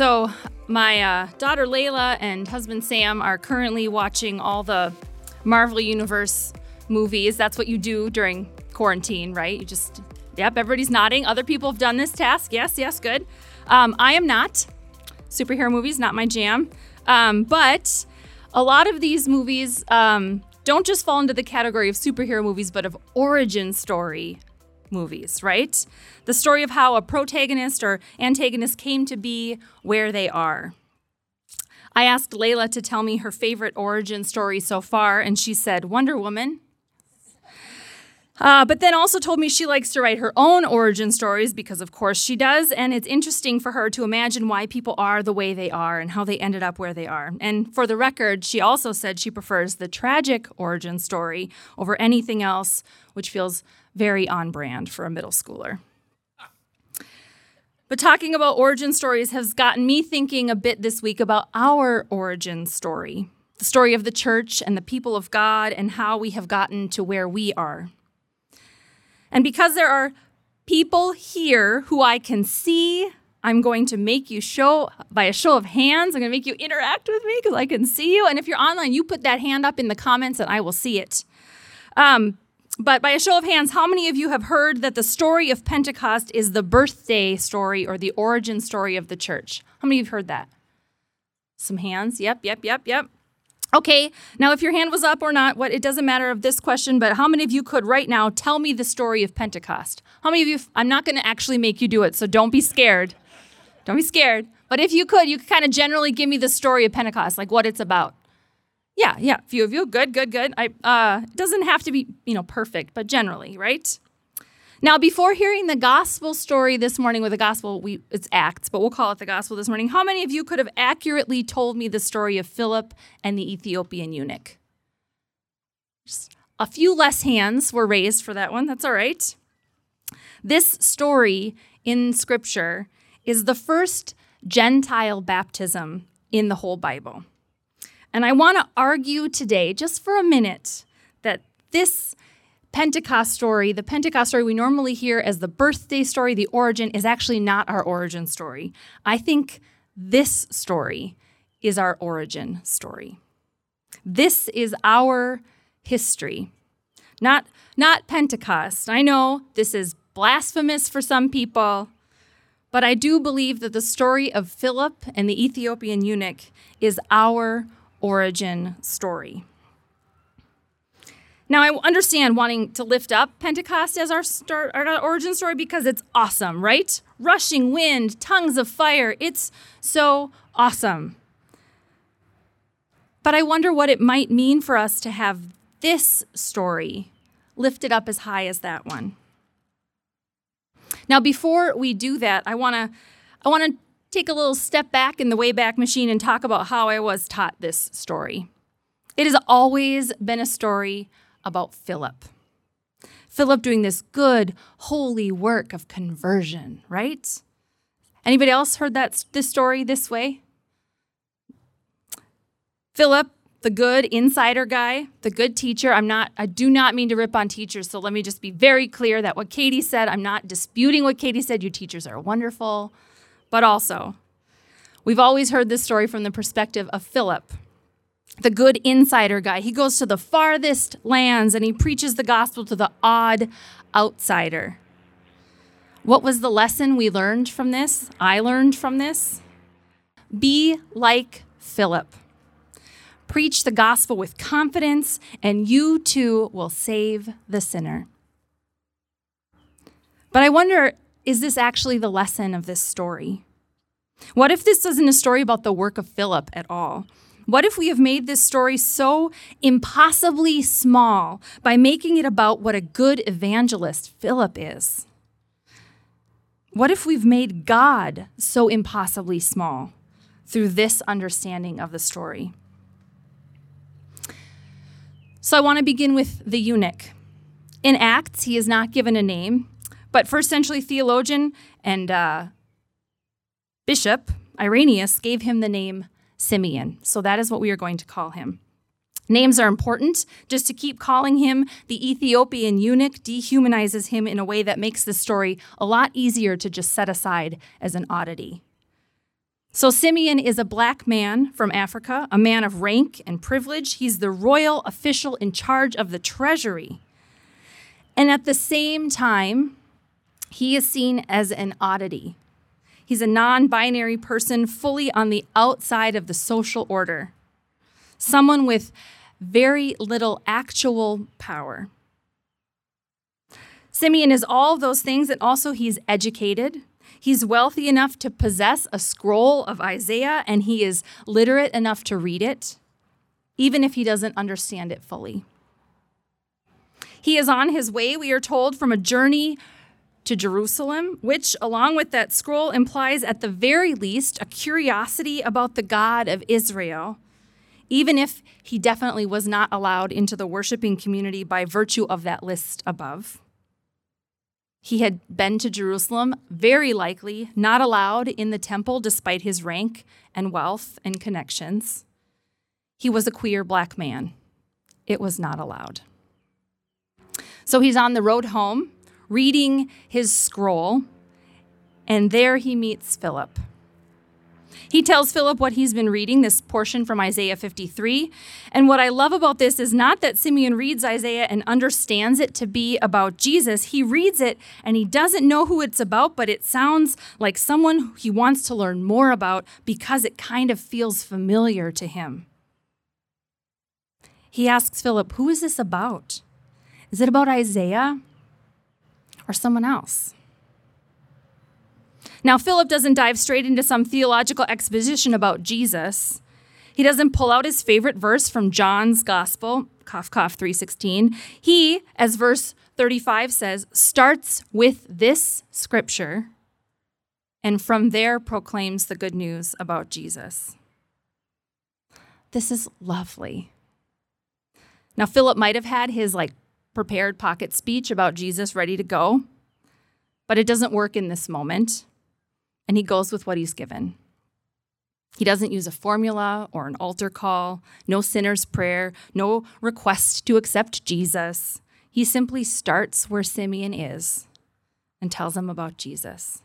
So, my uh, daughter Layla and husband Sam are currently watching all the Marvel Universe movies. That's what you do during quarantine, right? You just, yep, everybody's nodding. Other people have done this task. Yes, yes, good. Um, I am not. Superhero movies, not my jam. Um, but a lot of these movies um, don't just fall into the category of superhero movies, but of origin story movies, right? The story of how a protagonist or antagonist came to be where they are. I asked Layla to tell me her favorite origin story so far, and she said Wonder Woman. Uh, but then also told me she likes to write her own origin stories because, of course, she does. And it's interesting for her to imagine why people are the way they are and how they ended up where they are. And for the record, she also said she prefers the tragic origin story over anything else, which feels very on brand for a middle schooler. But talking about origin stories has gotten me thinking a bit this week about our origin story the story of the church and the people of God and how we have gotten to where we are. And because there are people here who I can see, I'm going to make you show by a show of hands. I'm going to make you interact with me because I can see you. And if you're online, you put that hand up in the comments and I will see it. Um, but by a show of hands, how many of you have heard that the story of Pentecost is the birthday story or the origin story of the church? How many of you have heard that? Some hands. Yep, yep, yep, yep. Okay, now if your hand was up or not, what it doesn't matter of this question, but how many of you could right now tell me the story of Pentecost? How many of you I'm not going to actually make you do it, so don't be scared. Don't be scared. But if you could, you could kind of generally give me the story of Pentecost, like what it's about. Yeah, yeah, a few of you. Good, good, good. I uh it doesn't have to be, you know, perfect, but generally, right? Now, before hearing the gospel story this morning with the gospel, we it's Acts, but we'll call it the gospel this morning. How many of you could have accurately told me the story of Philip and the Ethiopian eunuch? Just a few less hands were raised for that one. That's all right. This story in scripture is the first Gentile baptism in the whole Bible. And I want to argue today, just for a minute, that this Pentecost story, the Pentecost story we normally hear as the birthday story, the origin, is actually not our origin story. I think this story is our origin story. This is our history, not, not Pentecost. I know this is blasphemous for some people, but I do believe that the story of Philip and the Ethiopian eunuch is our origin story. Now, I understand wanting to lift up Pentecost as our, our origin story because it's awesome, right? Rushing wind, tongues of fire. It's so awesome. But I wonder what it might mean for us to have this story lifted up as high as that one. Now, before we do that, I want to I want to take a little step back in the Wayback Machine and talk about how I was taught this story. It has always been a story about Philip. Philip doing this good, holy work of conversion, right? Anybody else heard that this story this way? Philip, the good insider guy, the good teacher. I'm not I do not mean to rip on teachers, so let me just be very clear that what Katie said, I'm not disputing what Katie said. You teachers are wonderful. But also, we've always heard this story from the perspective of Philip, the good insider guy. He goes to the farthest lands and he preaches the gospel to the odd outsider. What was the lesson we learned from this? I learned from this. Be like Philip. Preach the gospel with confidence, and you too will save the sinner. But I wonder is this actually the lesson of this story? What if this isn't a story about the work of Philip at all? What if we have made this story so impossibly small by making it about what a good evangelist Philip is? What if we've made God so impossibly small through this understanding of the story? So I want to begin with the eunuch. In Acts, he is not given a name, but first century theologian and uh, bishop Irenaeus gave him the name Simeon. So that is what we are going to call him. Names are important. Just to keep calling him the Ethiopian eunuch dehumanizes him in a way that makes the story a lot easier to just set aside as an oddity. So, Simeon is a black man from Africa, a man of rank and privilege. He's the royal official in charge of the treasury. And at the same time, he is seen as an oddity. He's a non binary person, fully on the outside of the social order, someone with very little actual power. Simeon is all those things, and also he's educated. He's wealthy enough to possess a scroll of Isaiah, and he is literate enough to read it, even if he doesn't understand it fully. He is on his way, we are told, from a journey to Jerusalem, which, along with that scroll, implies at the very least a curiosity about the God of Israel, even if he definitely was not allowed into the worshiping community by virtue of that list above. He had been to Jerusalem, very likely not allowed in the temple despite his rank and wealth and connections. He was a queer black man. It was not allowed. So he's on the road home, reading his scroll, and there he meets Philip. He tells Philip what he's been reading, this portion from Isaiah 53. And what I love about this is not that Simeon reads Isaiah and understands it to be about Jesus. He reads it and he doesn't know who it's about, but it sounds like someone he wants to learn more about because it kind of feels familiar to him. He asks Philip, Who is this about? Is it about Isaiah or someone else? Now, Philip doesn't dive straight into some theological exposition about Jesus. He doesn't pull out his favorite verse from John's Gospel, cough cough 316. He, as verse 35 says, starts with this scripture and from there proclaims the good news about Jesus. This is lovely. Now, Philip might have had his like prepared pocket speech about Jesus ready to go, but it doesn't work in this moment and he goes with what he's given. He doesn't use a formula or an altar call, no sinner's prayer, no request to accept Jesus. He simply starts where Simeon is and tells him about Jesus.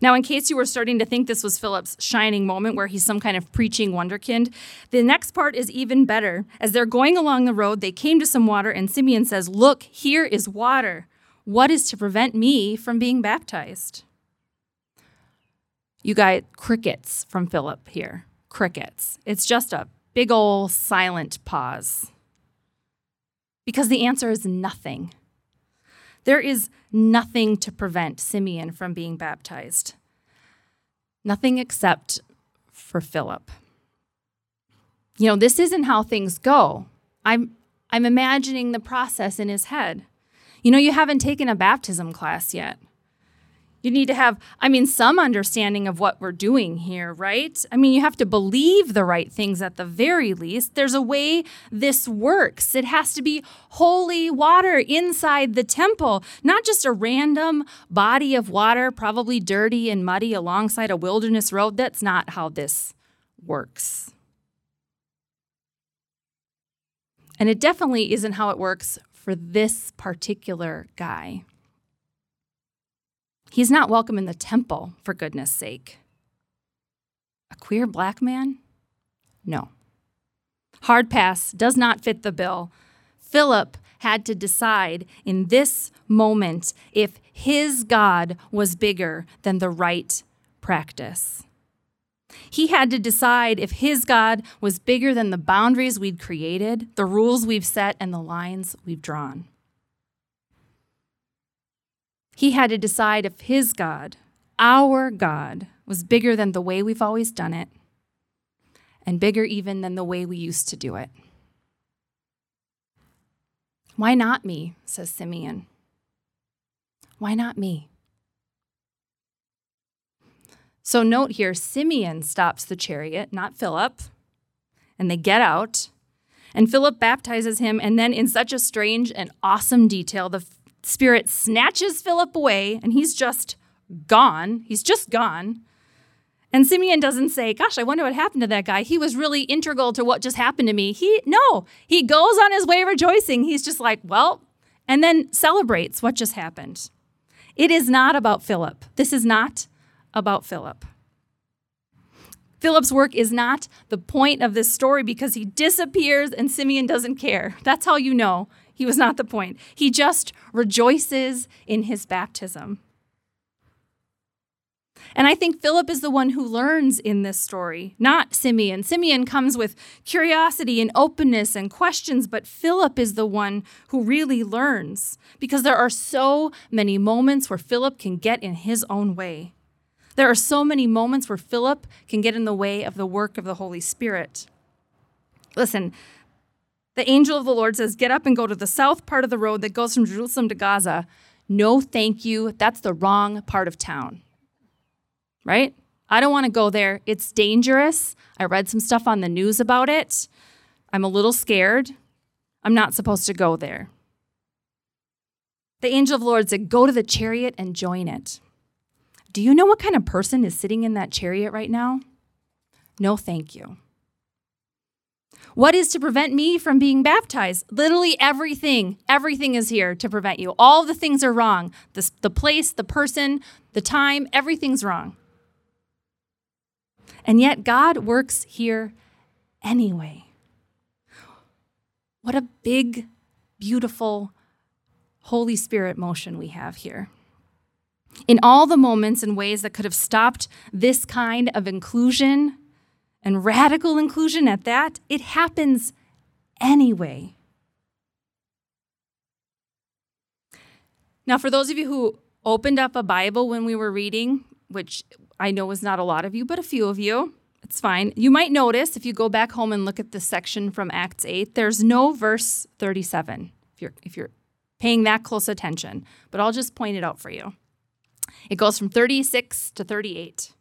Now, in case you were starting to think this was Philip's shining moment where he's some kind of preaching wonderkind, the next part is even better. As they're going along the road, they came to some water, and Simeon says, Look, here is water. What is to prevent me from being baptized? You got crickets from Philip here. Crickets. It's just a big ol' silent pause. Because the answer is nothing. There is nothing to prevent Simeon from being baptized. Nothing except for Philip. You know, this isn't how things go. I'm, I'm imagining the process in his head. You know, you haven't taken a baptism class yet. You need to have, I mean, some understanding of what we're doing here, right? I mean, you have to believe the right things at the very least. There's a way this works. It has to be holy water inside the temple, not just a random body of water, probably dirty and muddy alongside a wilderness road. That's not how this works. And it definitely isn't how it works for this particular guy. He's not welcome in the temple, for goodness sake. A queer black man? No. Hard pass does not fit the bill. Philip had to decide in this moment if his God was bigger than the right practice. He had to decide if his God was bigger than the boundaries we'd created, the rules we've set, and the lines we've drawn. He had to decide if his God, our God, was bigger than the way we've always done it, and bigger even than the way we used to do it. Why not me? says Simeon. Why not me? So note here Simeon stops the chariot, not Philip, and they get out. And Philip baptizes him, and then, in such a strange and awesome detail, the Spirit snatches Philip away, and he's just gone. He's just gone. And Simeon doesn't say, Gosh, I wonder what happened to that guy. He was really integral to what just happened to me. He, no, he goes on his way rejoicing. He's just like, Well, and then celebrates what just happened. It is not about Philip. This is not about Philip. Philip's work is not the point of this story because he disappears and Simeon doesn't care. That's how you know he was not the point. He just rejoices in his baptism. And I think Philip is the one who learns in this story, not Simeon. Simeon comes with curiosity and openness and questions, but Philip is the one who really learns because there are so many moments where Philip can get in his own way. There are so many moments where Philip can get in the way of the work of the Holy Spirit. Listen, the angel of the Lord says, Get up and go to the south part of the road that goes from Jerusalem to Gaza. No, thank you. That's the wrong part of town. Right? I don't want to go there. It's dangerous. I read some stuff on the news about it. I'm a little scared. I'm not supposed to go there. The angel of the Lord said, Go to the chariot and join it. Do you know what kind of person is sitting in that chariot right now? No, thank you. What is to prevent me from being baptized? Literally everything. Everything is here to prevent you. All the things are wrong. The, the place, the person, the time, everything's wrong. And yet God works here anyway. What a big, beautiful Holy Spirit motion we have here. In all the moments and ways that could have stopped this kind of inclusion and radical inclusion at that, it happens anyway. Now, for those of you who opened up a Bible when we were reading, which I know is not a lot of you, but a few of you, it's fine. You might notice if you go back home and look at the section from Acts 8, there's no verse 37 if you're if you're paying that close attention, but I'll just point it out for you. It goes from 36 to 38.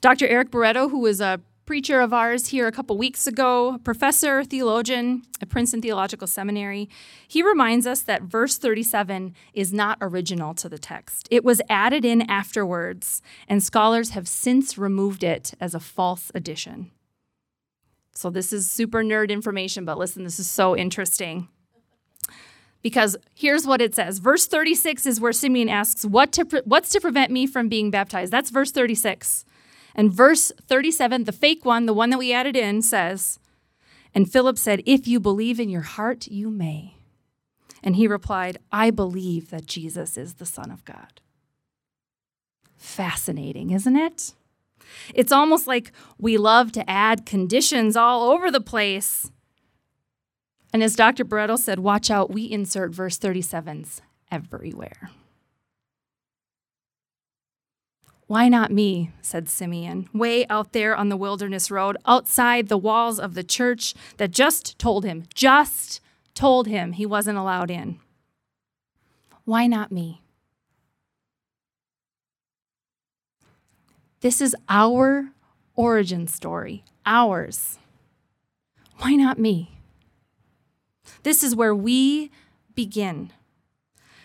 Dr. Eric Barreto, who was a preacher of ours here a couple weeks ago, professor, theologian at Princeton Theological Seminary, he reminds us that verse 37 is not original to the text. It was added in afterwards, and scholars have since removed it as a false addition. So, this is super nerd information, but listen, this is so interesting because here's what it says. Verse 36 is where Simeon asks, what to pre- What's to prevent me from being baptized? That's verse 36. And verse 37, the fake one, the one that we added in, says, And Philip said, If you believe in your heart, you may. And he replied, I believe that Jesus is the Son of God. Fascinating, isn't it? It's almost like we love to add conditions all over the place and as Dr. Barreto said, watch out, we insert verse 37s everywhere. Why not me? said Simeon, way out there on the wilderness road, outside the walls of the church that just told him, just told him he wasn't allowed in. Why not me? This is our origin story, ours. Why not me? This is where we begin.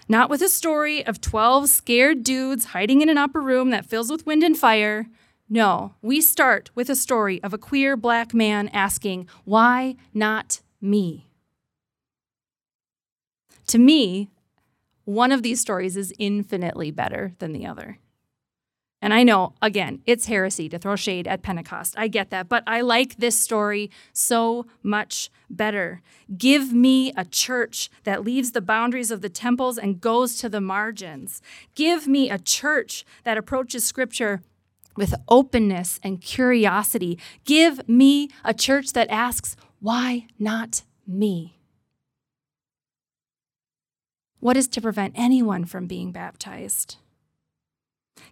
Not with a story of 12 scared dudes hiding in an upper room that fills with wind and fire. No, we start with a story of a queer black man asking, Why not me? To me, one of these stories is infinitely better than the other. And I know, again, it's heresy to throw shade at Pentecost. I get that. But I like this story so much better. Give me a church that leaves the boundaries of the temples and goes to the margins. Give me a church that approaches Scripture with openness and curiosity. Give me a church that asks, why not me? What is to prevent anyone from being baptized?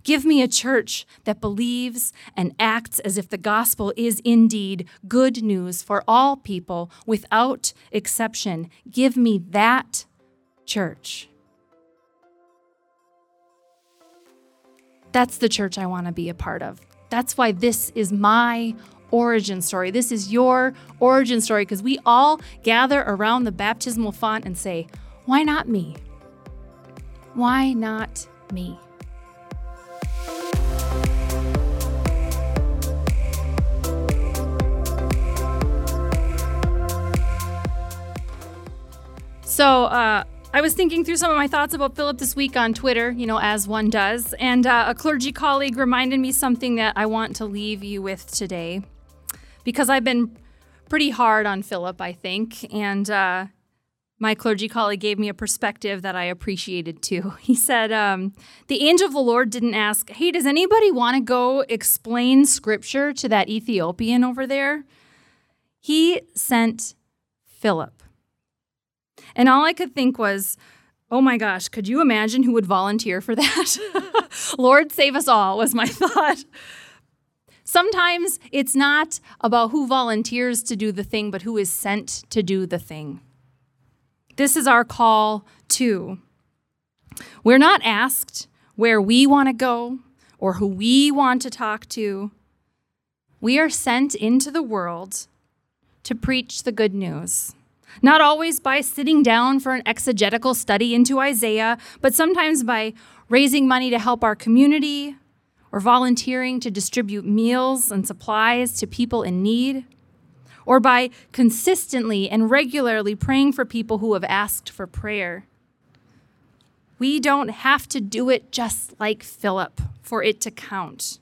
Give me a church that believes and acts as if the gospel is indeed good news for all people without exception. Give me that church. That's the church I want to be a part of. That's why this is my origin story. This is your origin story because we all gather around the baptismal font and say, Why not me? Why not me? So uh, I was thinking through some of my thoughts about Philip this week on Twitter, you know, as one does, and uh, a clergy colleague reminded me something that I want to leave you with today. Because I've been pretty hard on Philip, I think, and uh, my clergy colleague gave me a perspective that I appreciated too. He said, um, The angel of the Lord didn't ask, Hey, does anybody want to go explain scripture to that Ethiopian over there? He sent Philip. And all I could think was, oh my gosh, could you imagine who would volunteer for that? Lord, save us all, was my thought. Sometimes it's not about who volunteers to do the thing, but who is sent to do the thing. This is our call too. We're not asked where we want to go or who we want to talk to. We are sent into the world to preach the good news. Not always by sitting down for an exegetical study into Isaiah, but sometimes by raising money to help our community or volunteering to distribute meals and supplies to people in need, or by consistently and regularly praying for people who have asked for prayer. We don't have to do it just like Philip for it to count.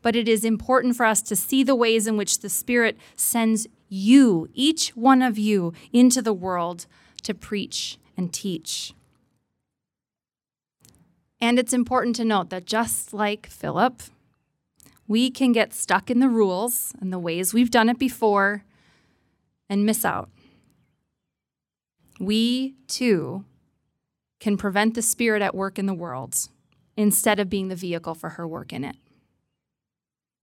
But it is important for us to see the ways in which the Spirit sends you, each one of you, into the world to preach and teach. And it's important to note that just like Philip, we can get stuck in the rules and the ways we've done it before and miss out. We, too, can prevent the Spirit at work in the world instead of being the vehicle for her work in it.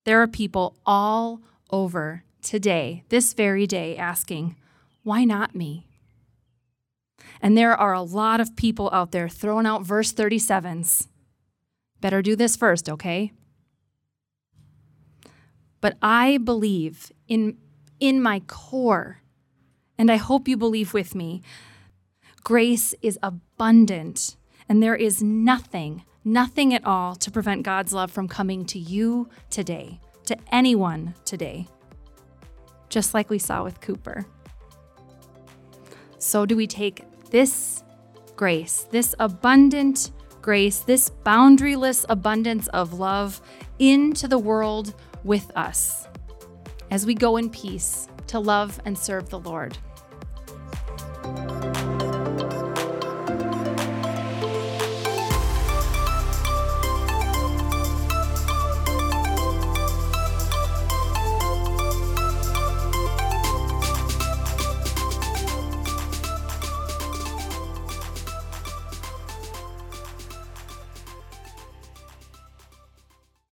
There are people all over today, this very day, asking, Why not me? And there are a lot of people out there throwing out verse 37s. Better do this first, okay? But I believe in, in my core, and I hope you believe with me, grace is abundant, and there is nothing, nothing at all to prevent God's love from coming to you today, to anyone today just like we saw with Cooper. So, do we take this grace, this abundant grace, this boundaryless abundance of love into the world with us as we go in peace to love and serve the Lord?